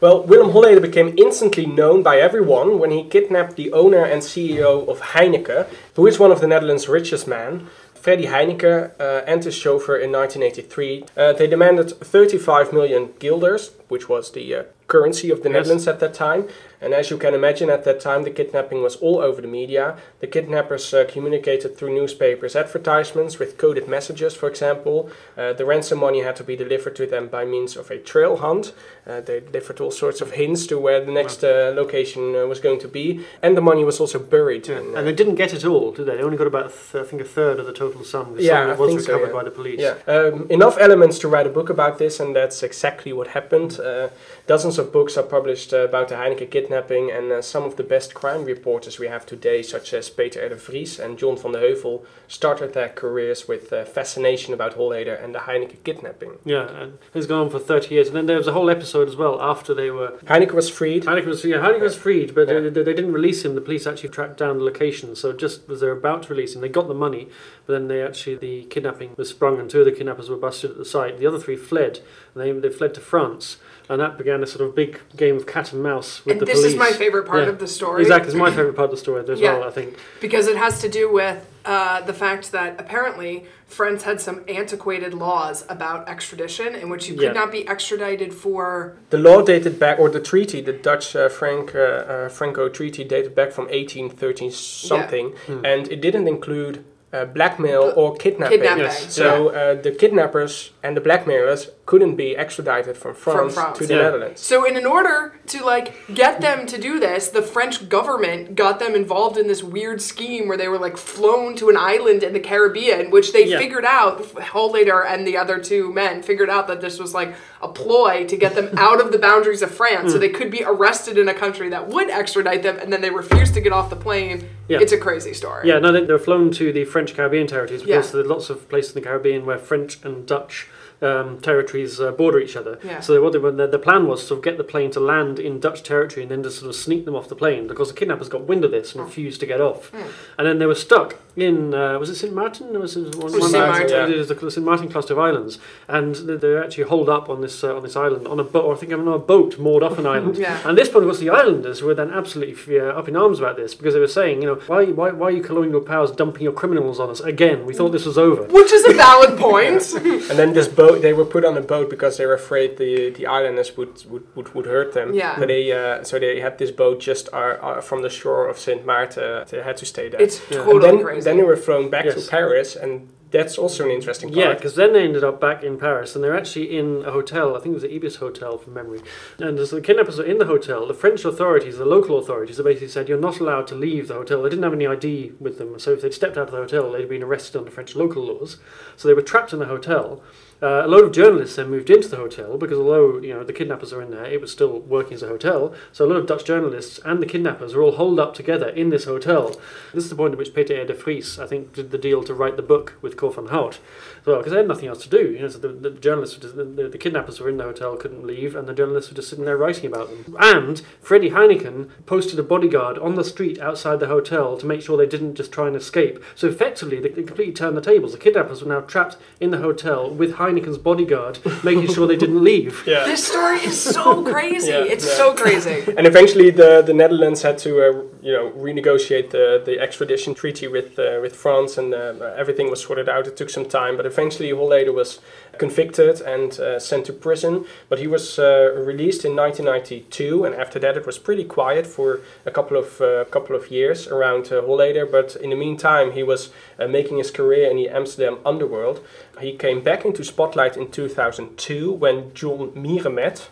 Well, Willem Holleeder became instantly known by everyone when he kidnapped the owner and CEO of Heineken, who is one of the Netherlands' richest men. Freddy Heineken uh, and his chauffeur in 1983. Uh, they demanded 35 million guilders, which was the uh, currency of the Yes. Netherlands at that time. And as you can imagine, at that time, the kidnapping was all over the media. The kidnappers uh, communicated through newspapers, advertisements with coded messages, for example. Uh, the ransom money had to be delivered to them by means of a trail hunt. Uh, they delivered all sorts of hints to where the next uh, location uh, was going to be. And the money was also buried. Yeah. uh, And they didn't get it all, did they? They only got about, th- I think, a third of the total sum. The Yeah, sum was think so, recovered yeah. by the police. Yeah, um, enough elements to write a book about this, and that's exactly what happened. Uh, dozens of books are published uh, about the Heineken kidnapping, and uh, some of the best crime reporters we have today, such as Peter R. de Vries and John van de Heuvel, started their careers with uh, fascination about Holleeder and the Heineken kidnapping. Yeah, and it's gone on for 30 years. And then there was a whole episode as well after they were. Heineken was freed. Heineken was, yeah, Heineken was freed, but Yeah. they, they didn't release him. The police actually tracked down the location. So just as they were about to release him, they got the money, but then they actually, the kidnapping was sprung and two of the kidnappers were busted at the site. The other three fled, and they, they fled to France. And that began a sort of big game of cat and mouse with and the this police. is my favorite part Yeah. of the story. Exactly, it's my favourite part of the story as Yeah. well, I think. Because it has to do with uh, the fact that apparently France had some antiquated laws about extradition in which you could Yeah. not be extradited for. The law dated back, or the treaty, the Dutch uh, Frank uh, uh, Franco Treaty dated back from 1813 something, Hmm. and it didn't include uh, blackmail The- or kidnapping. Kidnapping. Yes. So uh, the kidnappers and the blackmailers couldn't be extradited from France, France. to the Yeah. Netherlands. So, in, an order to like get them to do this, the French government got them involved in this weird scheme where they were like flown to an island in the Caribbean, which they Yeah. figured out. Holleeder and the other two men figured out that this was like a ploy to get them out of the boundaries of France, Hmm. so they could be arrested in a country that would extradite them, and then they refused to get off the plane. Yeah. It's a crazy story. Yeah, no, they, they were flown to the French Caribbean territories because Yeah. there are lots of places in the Caribbean where French and Dutch um, territories uh, border each other. Yeah. So they, what they, were- the, the plan was to sort of get the plane to land in Dutch territory and then to sort of sneak them off the plane because the kidnappers got wind of this and Oh. refused to get off. Hmm. And then they were stuck in, uh, was it St. Martin? Or was it one, was one St. Martin, Martin. It is the St. Martin cluster of islands. And they, they actually holed up on this uh, on this island on a boat, or I think on a boat moored off an island. Yeah. And this point, of course, the islanders were then absolutely uh, up in arms about this because they were saying, you know, why, why, why are you colonial powers dumping your criminals on us again? We thought this was over. Which is a valid point. And then this boat, they were put on a boat because they were afraid the the islanders would would, would, would hurt them. Yeah. So they uh, so they had this boat just uh, uh, from the shore of Saint Martin. They had to stay there. It's Yeah. totally and then, crazy. Then they were flown back Yes. to Paris, and that's also an interesting part. Yeah, because then they ended up back in Paris, and they're actually in a hotel. I think it was the Ibis Hotel from memory. And as the kidnappers are in the hotel, the French authorities, the local authorities, have basically said you're not allowed to leave the hotel. They didn't have any ID with them, so if they'd stepped out of the hotel, they'd been arrested under French local laws. So they were trapped in the hotel. Uh, a load of journalists then moved into the hotel because although you know the kidnappers are in there, it was still working as a hotel. So a lot of Dutch journalists and the kidnappers were all holed up together in this hotel. This is the point at which Peter de Vries, I think, did the deal to write the book with Cor van Hout. as Well, because they had nothing else to do. You know, so the, the journalists, just, the, the kidnappers were in the hotel, couldn't leave, and the journalists were just sitting there writing about them. And Freddie Heineken posted a bodyguard on the street outside the hotel to make sure they didn't just try and escape. So effectively, they, they completely turned the tables. The kidnappers were now trapped in the hotel with Heineken Heineken's bodyguard, making sure they didn't leave. Yeah. This story is so crazy. Yeah, it's yeah. so crazy. And eventually, the, the Netherlands had to, uh, you know, renegotiate the, the extradition treaty with uh, with France, and uh, everything was sorted out. It took some time, but eventually, Holleeder was convicted and uh, sent to prison. But he was uh, released in 1992, and after that, it was pretty quiet for a couple of uh, couple of years around uh, Holleeder. But in the meantime, he was uh, making his career in the Amsterdam underworld. He came back into spotlight in 2002 when John Mieremet,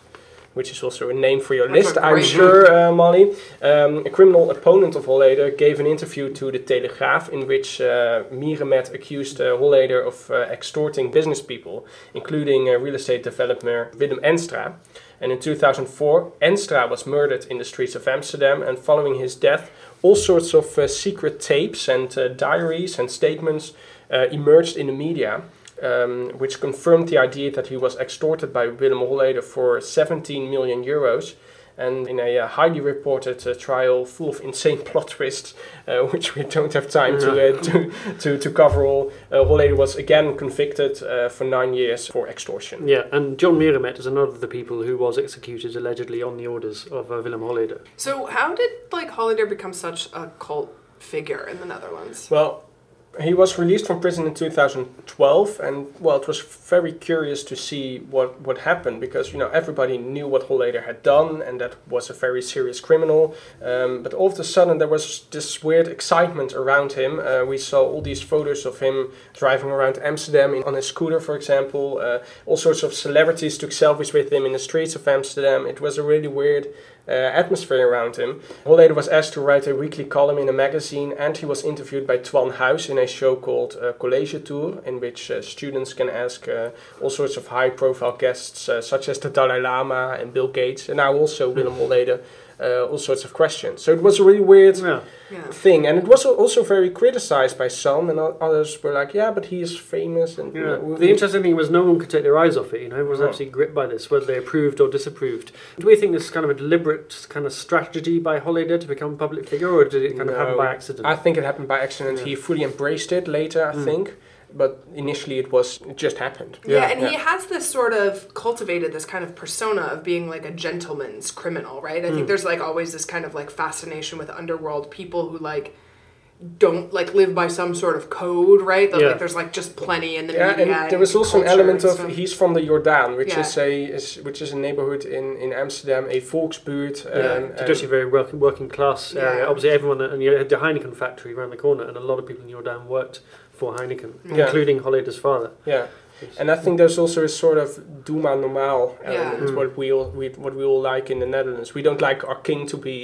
which is also a name for your That's list, I'm sure, uh, Molly. Um, a criminal opponent of Holleeder gave an interview to the Telegraaf in which uh, Mieremet accused uh, Holleeder of uh, extorting business people, including uh, real estate developer Willem Endstra. And in 2004, Endstra was murdered in the streets of Amsterdam, and following his death, all sorts of uh, secret tapes and uh, diaries and statements uh, emerged in the media um, which confirmed the idea that he was extorted by Willem Holleeder for 17 million euros. And in a uh, highly reported uh, trial full of insane plot twists, uh, which we don't have time to, uh, to, to, to cover all, uh, Holleeder was again convicted uh, for nine years for extortion. Yeah, and John Mieremet is another of the people who was executed allegedly on the orders of uh, Willem Holleeder. So how did like Holleeder become such a cult figure in the Netherlands? Well, he was released from prison in 2012, and well, it was very curious to see what what happened because you know everybody knew what Holleeder had done, and that was a very serious criminal. Um, but all of a sudden, there was this weird excitement around him. Uh, we saw all these photos of him driving around Amsterdam in, on a scooter, for example. Uh, all sorts of celebrities took selfies with him in the streets of Amsterdam. It was a really weird uh, atmosphere around him. Holleeder was asked to write a weekly column in a magazine, and he was interviewed by Twan Huys in a show called uh, College Tour, in which uh, students can ask uh, all sorts of high-profile guests, uh, such as the Dalai Lama and Bill Gates, and now also Willem Holleeder, uh, all sorts of questions. So it was a really weird Yeah. Yeah. thing, and it was also very criticized by some, and others were like, "Yeah, but he is famous." And you Yeah. know, The interesting thing was no one could take their eyes off it. You know, everyone was No. absolutely gripped by this, whether they approved or disapproved. Do we think this is kind of a deliberate kind of strategy by Holleeder to become a public figure, or did it kind of happen by accident? I think it happened by accident. Yeah. He fully embraced it later, I Mm. think, but initially it was it just happened. Yeah, and he has this sort of cultivated this kind of persona of being like a gentleman's criminal, right? I think Mm. there's like always this kind of like fascination with underworld people who like don't like live by some sort of code, right? That Yeah. like there's like just plenty in the Yeah, media. and there was also an element of he's from the Jordaan, which Yeah. is a is, which is a neighborhood in, in Amsterdam, a volksbuurt. yeah, Um, it's actually a very working, working class area. Obviously, everyone, and you had the Heineken factory around the corner, and a lot of people in Jordaan worked for Heineken, Yeah. including Holleeder's father. yeah. And I think there's also a sort of Duma Normaal element, Mm. what we all we, what we all like in the Netherlands. We don't like our king to be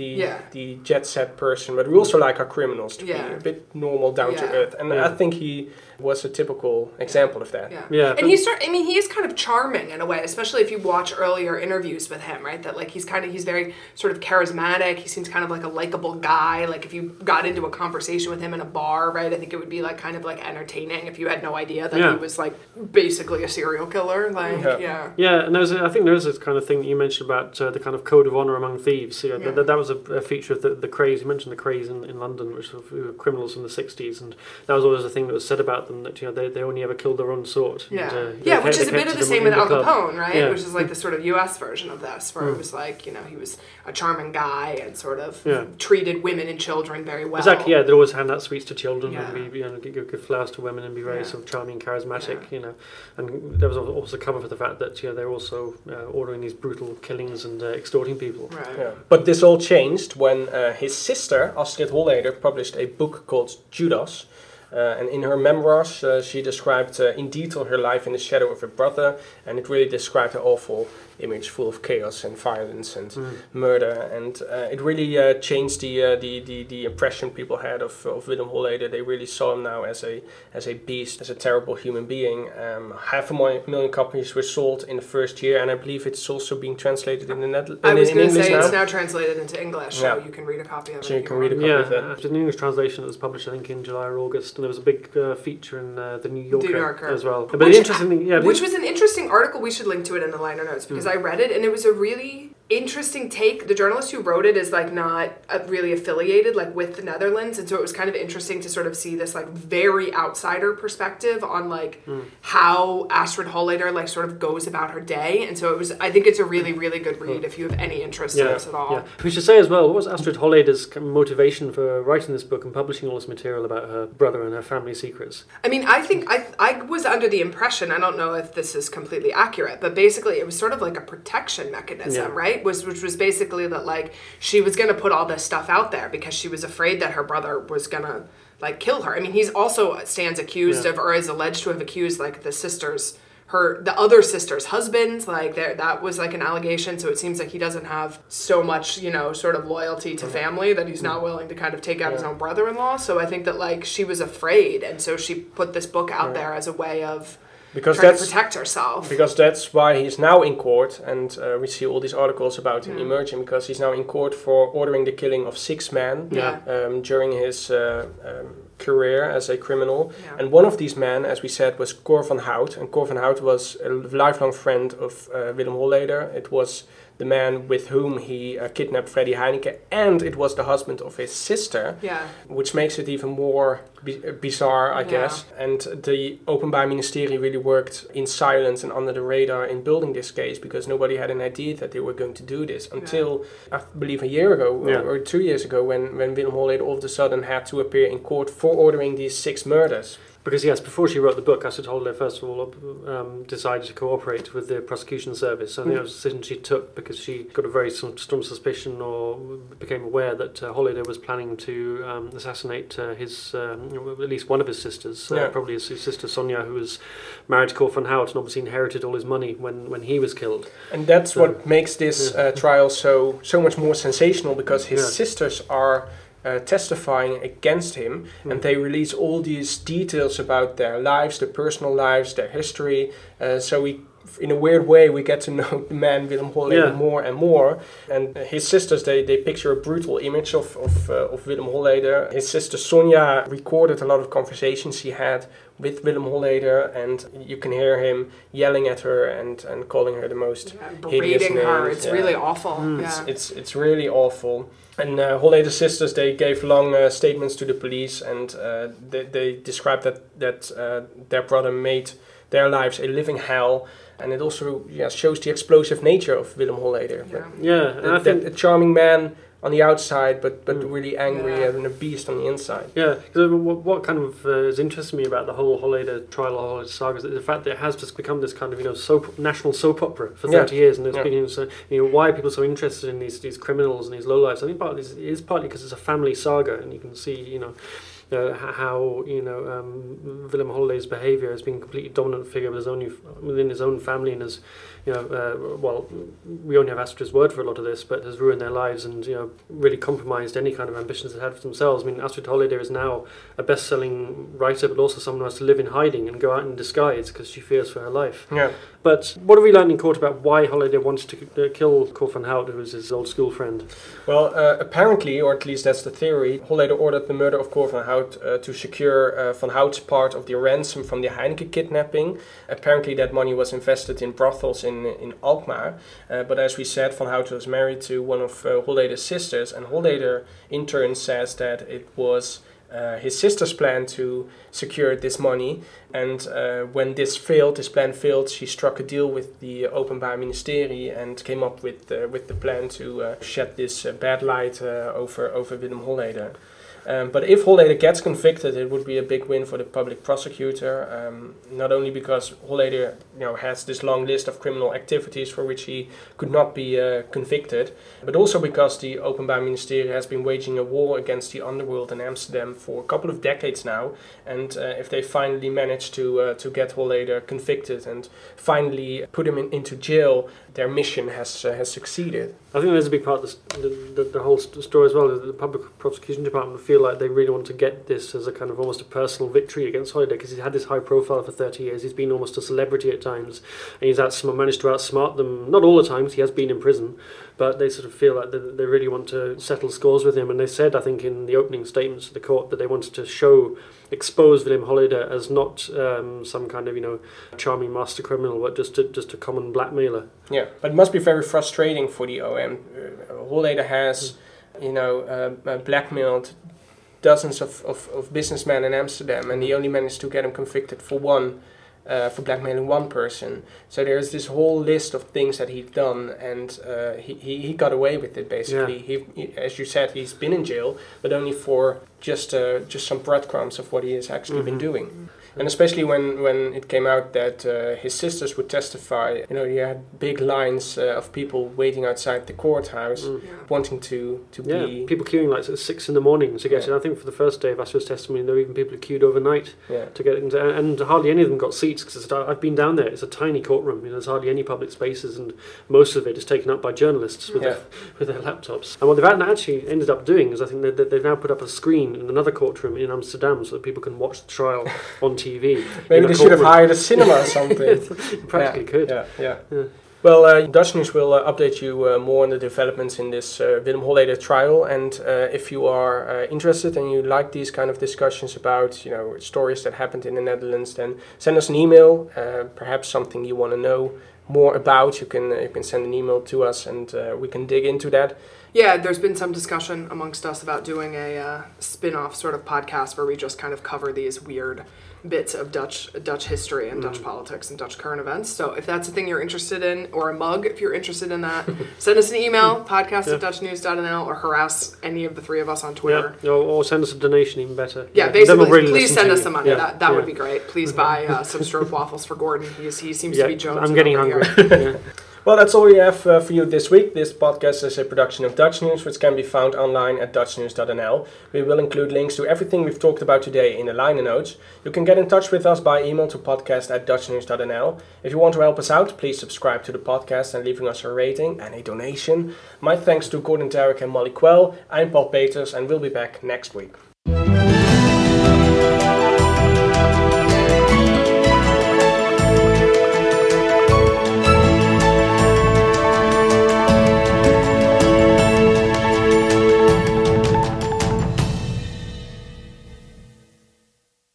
the Yeah. the jet set person, but we also like our criminals to Yeah. be a bit normal, down to earth. And Yeah. I think he was a typical example of that. Yeah. Yeah, And he's start I mean he is kind of charming in a way, especially if you watch earlier interviews with him, right? That like he's kind of he's very sort of charismatic. He seems kind of like a likable guy. Like if you got into a conversation with him in a bar, right? I think it would be like kind of like entertaining if you had no idea that Yeah. he was like basically a serial killer. Like Yeah. yeah. Yeah, and there's a, I think there is this kind of thing that you mentioned about uh, the kind of code of honor among thieves. You know, Yeah. that, that was a, a feature of the, the Krays. You mentioned the Krays in, in London, which were criminals in the 60s, and that was always a thing that was said about them that you know they, they only ever killed their own sort. Yeah, And, uh, yeah, which is a bit of the same with Al club. Capone, right? Yeah. Which is like the sort of U.S. version of this, where it Mm. was like you know he was a charming guy and sort of Yeah. treated women and children very well. Exactly, yeah. They'd always hand out sweets to children Yeah. and be, you know, give, give flowers to women and be very Yeah. sort of charming, and charismatic, Yeah. you know. And there was also cover for the fact that you know they're also uh, ordering these brutal killings and uh, extorting people. Right. Yeah. But this all changed when uh, his sister, Astrid Holleeder, published a book called Judas. Uh, and in her memoirs, uh, she described uh, in detail her life in the shadow of her brother, and it really described an awful image full of chaos and violence and Mm. murder. And uh, it really uh, changed the, uh, the, the, the impression people had of, of Willem Holleeder. They really saw him now as a, as a beast, as a terrible human being. Um, half a million copies were sold in the first year, and I believe it's also being translated in the Netherlands. I was going to say now. it's now translated into English, so you can read a copy of it. So you can read a copy Yeah, of it. it's an English translation that was published, I think, in July or August, and there was a big uh, feature in uh, the New Yorker, Yorker. as well. But Which- the interesting thing, yeah, Which was an interesting article. We should link to it in the liner notes because Mm. I read it and it was a really interesting take. The journalist who wrote it is like not uh, really affiliated like with the Netherlands, and so it was kind of interesting to sort of see this like very outsider perspective on like Hmm. how Astrid Holleeder like sort of goes about her day. And so it was. I think it's a really really good read if you have any interest in this at all. yeah. We should say as well, what was Astrid of motivation for writing this book and publishing all this material about her brother and her family secrets? I mean, I think I I was under the impression I don't know if this is completely accurate, but basically it was sort of like a protection mechanism, Yeah. right? Was which was basically that like she was going to put all this stuff out there because she was afraid that her brother was going to like kill her. I mean, he's also uh, stands accused Yeah. of or is alleged to have accused like the sisters her the other sister's husbands like there that was like an allegation. So it seems like he doesn't have so much you know sort of loyalty to family that he's not mm. willing to kind of take out his own brother-in-law. So i think that like she was afraid. And so she put this book out there as a way of Because trying to that's protect herself because that's why he's now in court, and uh, we see all these articles about him Yeah. emerging because he's now in court for ordering the killing of six men Yeah. um, during his uh, um, career as a criminal. Yeah. And one of these men, as we said, was Cor van Hout, and Cor van Hout was a lifelong friend of uh, Willem Holleeder. It was the man with whom he uh, kidnapped Freddie Heineken, and it was the husband of his sister yeah which makes it even more bi- uh, bizarre, I Yeah. guess. And the Openbaar Ministerie really worked in silence and under the radar in building this case because nobody had an idea that they were going to do this until I believe a year ago or- Yeah. or, two years ago when when Willem Holleeder all of a sudden had to appear in court for ordering these six murders. Because yes, before she wrote the book, Astrid Holleeder first of all um, decided to cooperate with the prosecution service. I think Mm. that was a decision she took because she got a very strong suspicion or became aware that uh, was planning to um, assassinate uh, his um, at least one of his sisters, Yeah. uh, probably his, his sister Sonja, who was married to Cor van Hout and obviously inherited all his money when, when he was killed. And that's So- what makes this Yeah. uh, trial so so much more sensational because his Yeah. sisters are uh, testifying against him, Mm. and they release all these details about their lives, their personal lives, their history. Uh, so we, in a weird way, we get to know the man Willem Holleeder Yeah. more and more. And his sisters, they, they picture a brutal image of of, uh, of Willem Holleeder. His sister Sonja recorded a lot of conversations he had with Willem Holleeder, and you can hear him yelling at her and, and calling her the most yeah, hideous berating her names, it's yeah. really awful Mm. yeah it's it's really awful. And uh, Holleeder's sisters they gave long uh, statements to the police, and uh, they, they described that that uh, their brother made their lives a living hell. And it also yeah, shows the explosive nature of Willem Holleeder. yeah. Yeah, and I think a charming man on the outside, but but Mm. really angry Yeah. and a beast on the inside. Yeah, because what, what kind of uh, has interested me about the whole Holleeder trial, Holleeder saga, is the fact that it has just become this kind of you know soap national soap opera for Yeah. thirty years, and it's Yeah. been so you know why are people so interested in these these criminals and these lowlifes? I think partly is partly because it's a family saga, and you can see you know. Uh, h- how you know um, Willem Holleeder's behaviour has been a completely dominant figure with his own within his own family and has you know uh, well we only have Astrid's word for a lot of this but has ruined their lives and you know really compromised any kind of ambitions they had for themselves. I mean Astrid Holleeder is now a best-selling writer but also someone who has to live in hiding and go out in disguise because she fears for her life. Yeah. But what have we learned in court about why Holleeder wanted to uh, kill Cor van Hout who was his old school friend? Well, uh, apparently, or at least that's the theory, Holleeder ordered the murder of Cor van Hout uh, to secure uh, van Hout's part of the ransom from the Heineken kidnapping. Apparently, that money was invested in brothels in, in Alkmaar. Uh, but as we said, van Hout was married to one of uh, Holleeder's sisters, and Holleeder in turn says that it was uh, his sister's plan to secure this money. And uh, when this failed, this plan failed, she struck a deal with the Openbaar Ministerie and came up with uh, with the plan to uh, shed this uh, bad light over over Willem Holleeder. Um, but if Holleeder gets convicted, it would be a big win for the public prosecutor. Um, not only because Holleeder, you know, has this long list of criminal activities for which he could not be uh, convicted, but also because the Openbaar Ministerie has been waging a war against the underworld in Amsterdam for a couple of decades now. And uh, if they finally manage to uh, to get Holleeder convicted and finally put him in, into jail, their mission has uh, has succeeded. I think there's a big part of the, the, the whole st- story as well. The public prosecution department feel feel like they really want to get this as a kind of almost a personal victory against Holliday because he's had this high profile for 30 years. He's been almost a celebrity at times, and he's outsm- managed to outsmart them. Not all the times, he has been in prison, but they sort of feel like they, they really want to settle scores with him. And they said, I think, in the opening statements to the court that they wanted to show, expose William Holliday as not um, some kind of, you know, charming master criminal, but just a, just a common blackmailer. Yeah, but it must be very frustrating for the OM. Uh, Holleeder has, you know, uh, uh, blackmailed dozens of, of, of businessmen in Amsterdam, and he only managed to get him convicted for one, uh, for blackmailing one person. So there's this whole list of things that he's done, and uh, he, he, he got away with it basically. He, he, as you said, he's been in jail, but only for just uh, just some breadcrumbs of what he has actually been doing. And especially when, when it came out that uh, his sisters would testify, you know, you had big lines uh, of people waiting outside the courthouse Mm. Yeah. wanting to, to Yeah, be. people queuing like at six in the morning to get Yeah. in. I think for the first day of Astrid's testimony, there were even people who queued overnight Yeah. to get into, and hardly any of them got seats because I've been down there. It's a tiny courtroom. You know, there's hardly any public spaces, and most of it is taken up by journalists with Yeah. their with their laptops. And what they've actually ended up doing is, I think that that they've now put up a screen in another courtroom in Amsterdam so that people can watch the trial on TV. Maybe in they should have hired a cinema or something. Practically yeah. could. Yeah, yeah. Yeah. Well, uh, Dutch News will uh, update you uh, more on the developments in this uh, Willem Holleeder trial. And uh, if you are uh, interested and you like these kind of discussions about, you know, stories that happened in the Netherlands, then send us an email. Uh, perhaps something you want to know more about, you can uh, you can send an email to us, and uh, we can dig into that. Yeah, there's been some discussion amongst us about doing a uh, spin-off sort of podcast where we just kind of cover these weird bits of Dutch Dutch history and Dutch politics and Dutch current events. So if that's a thing you're interested in, or a mug if you're interested in that, send us an email, podcast Yeah. at dutchnews.nl, or harass any of the three of us on Yeah, Twitter. or, or send us a donation, even better. Yeah, Then basically, really please send us some money. Yeah, That that would be great. Please buy uh, some stroop waffles for Gordon. He's, he seems Yeah, to be Jones. I'm getting hungry. Well, that's all we have uh, for you this week. This podcast is a production of Dutch News, which can be found online at dutchnews.nl. We will include links to everything we've talked about today in the liner notes. You can get in touch with us by email to podcast at dutchnews.nl. If you want to help us out, please subscribe to the podcast and leaving us a rating and a donation. My thanks to Gordon Darroch and Molly Quell. I'm Paul Peters, and we'll be back next week.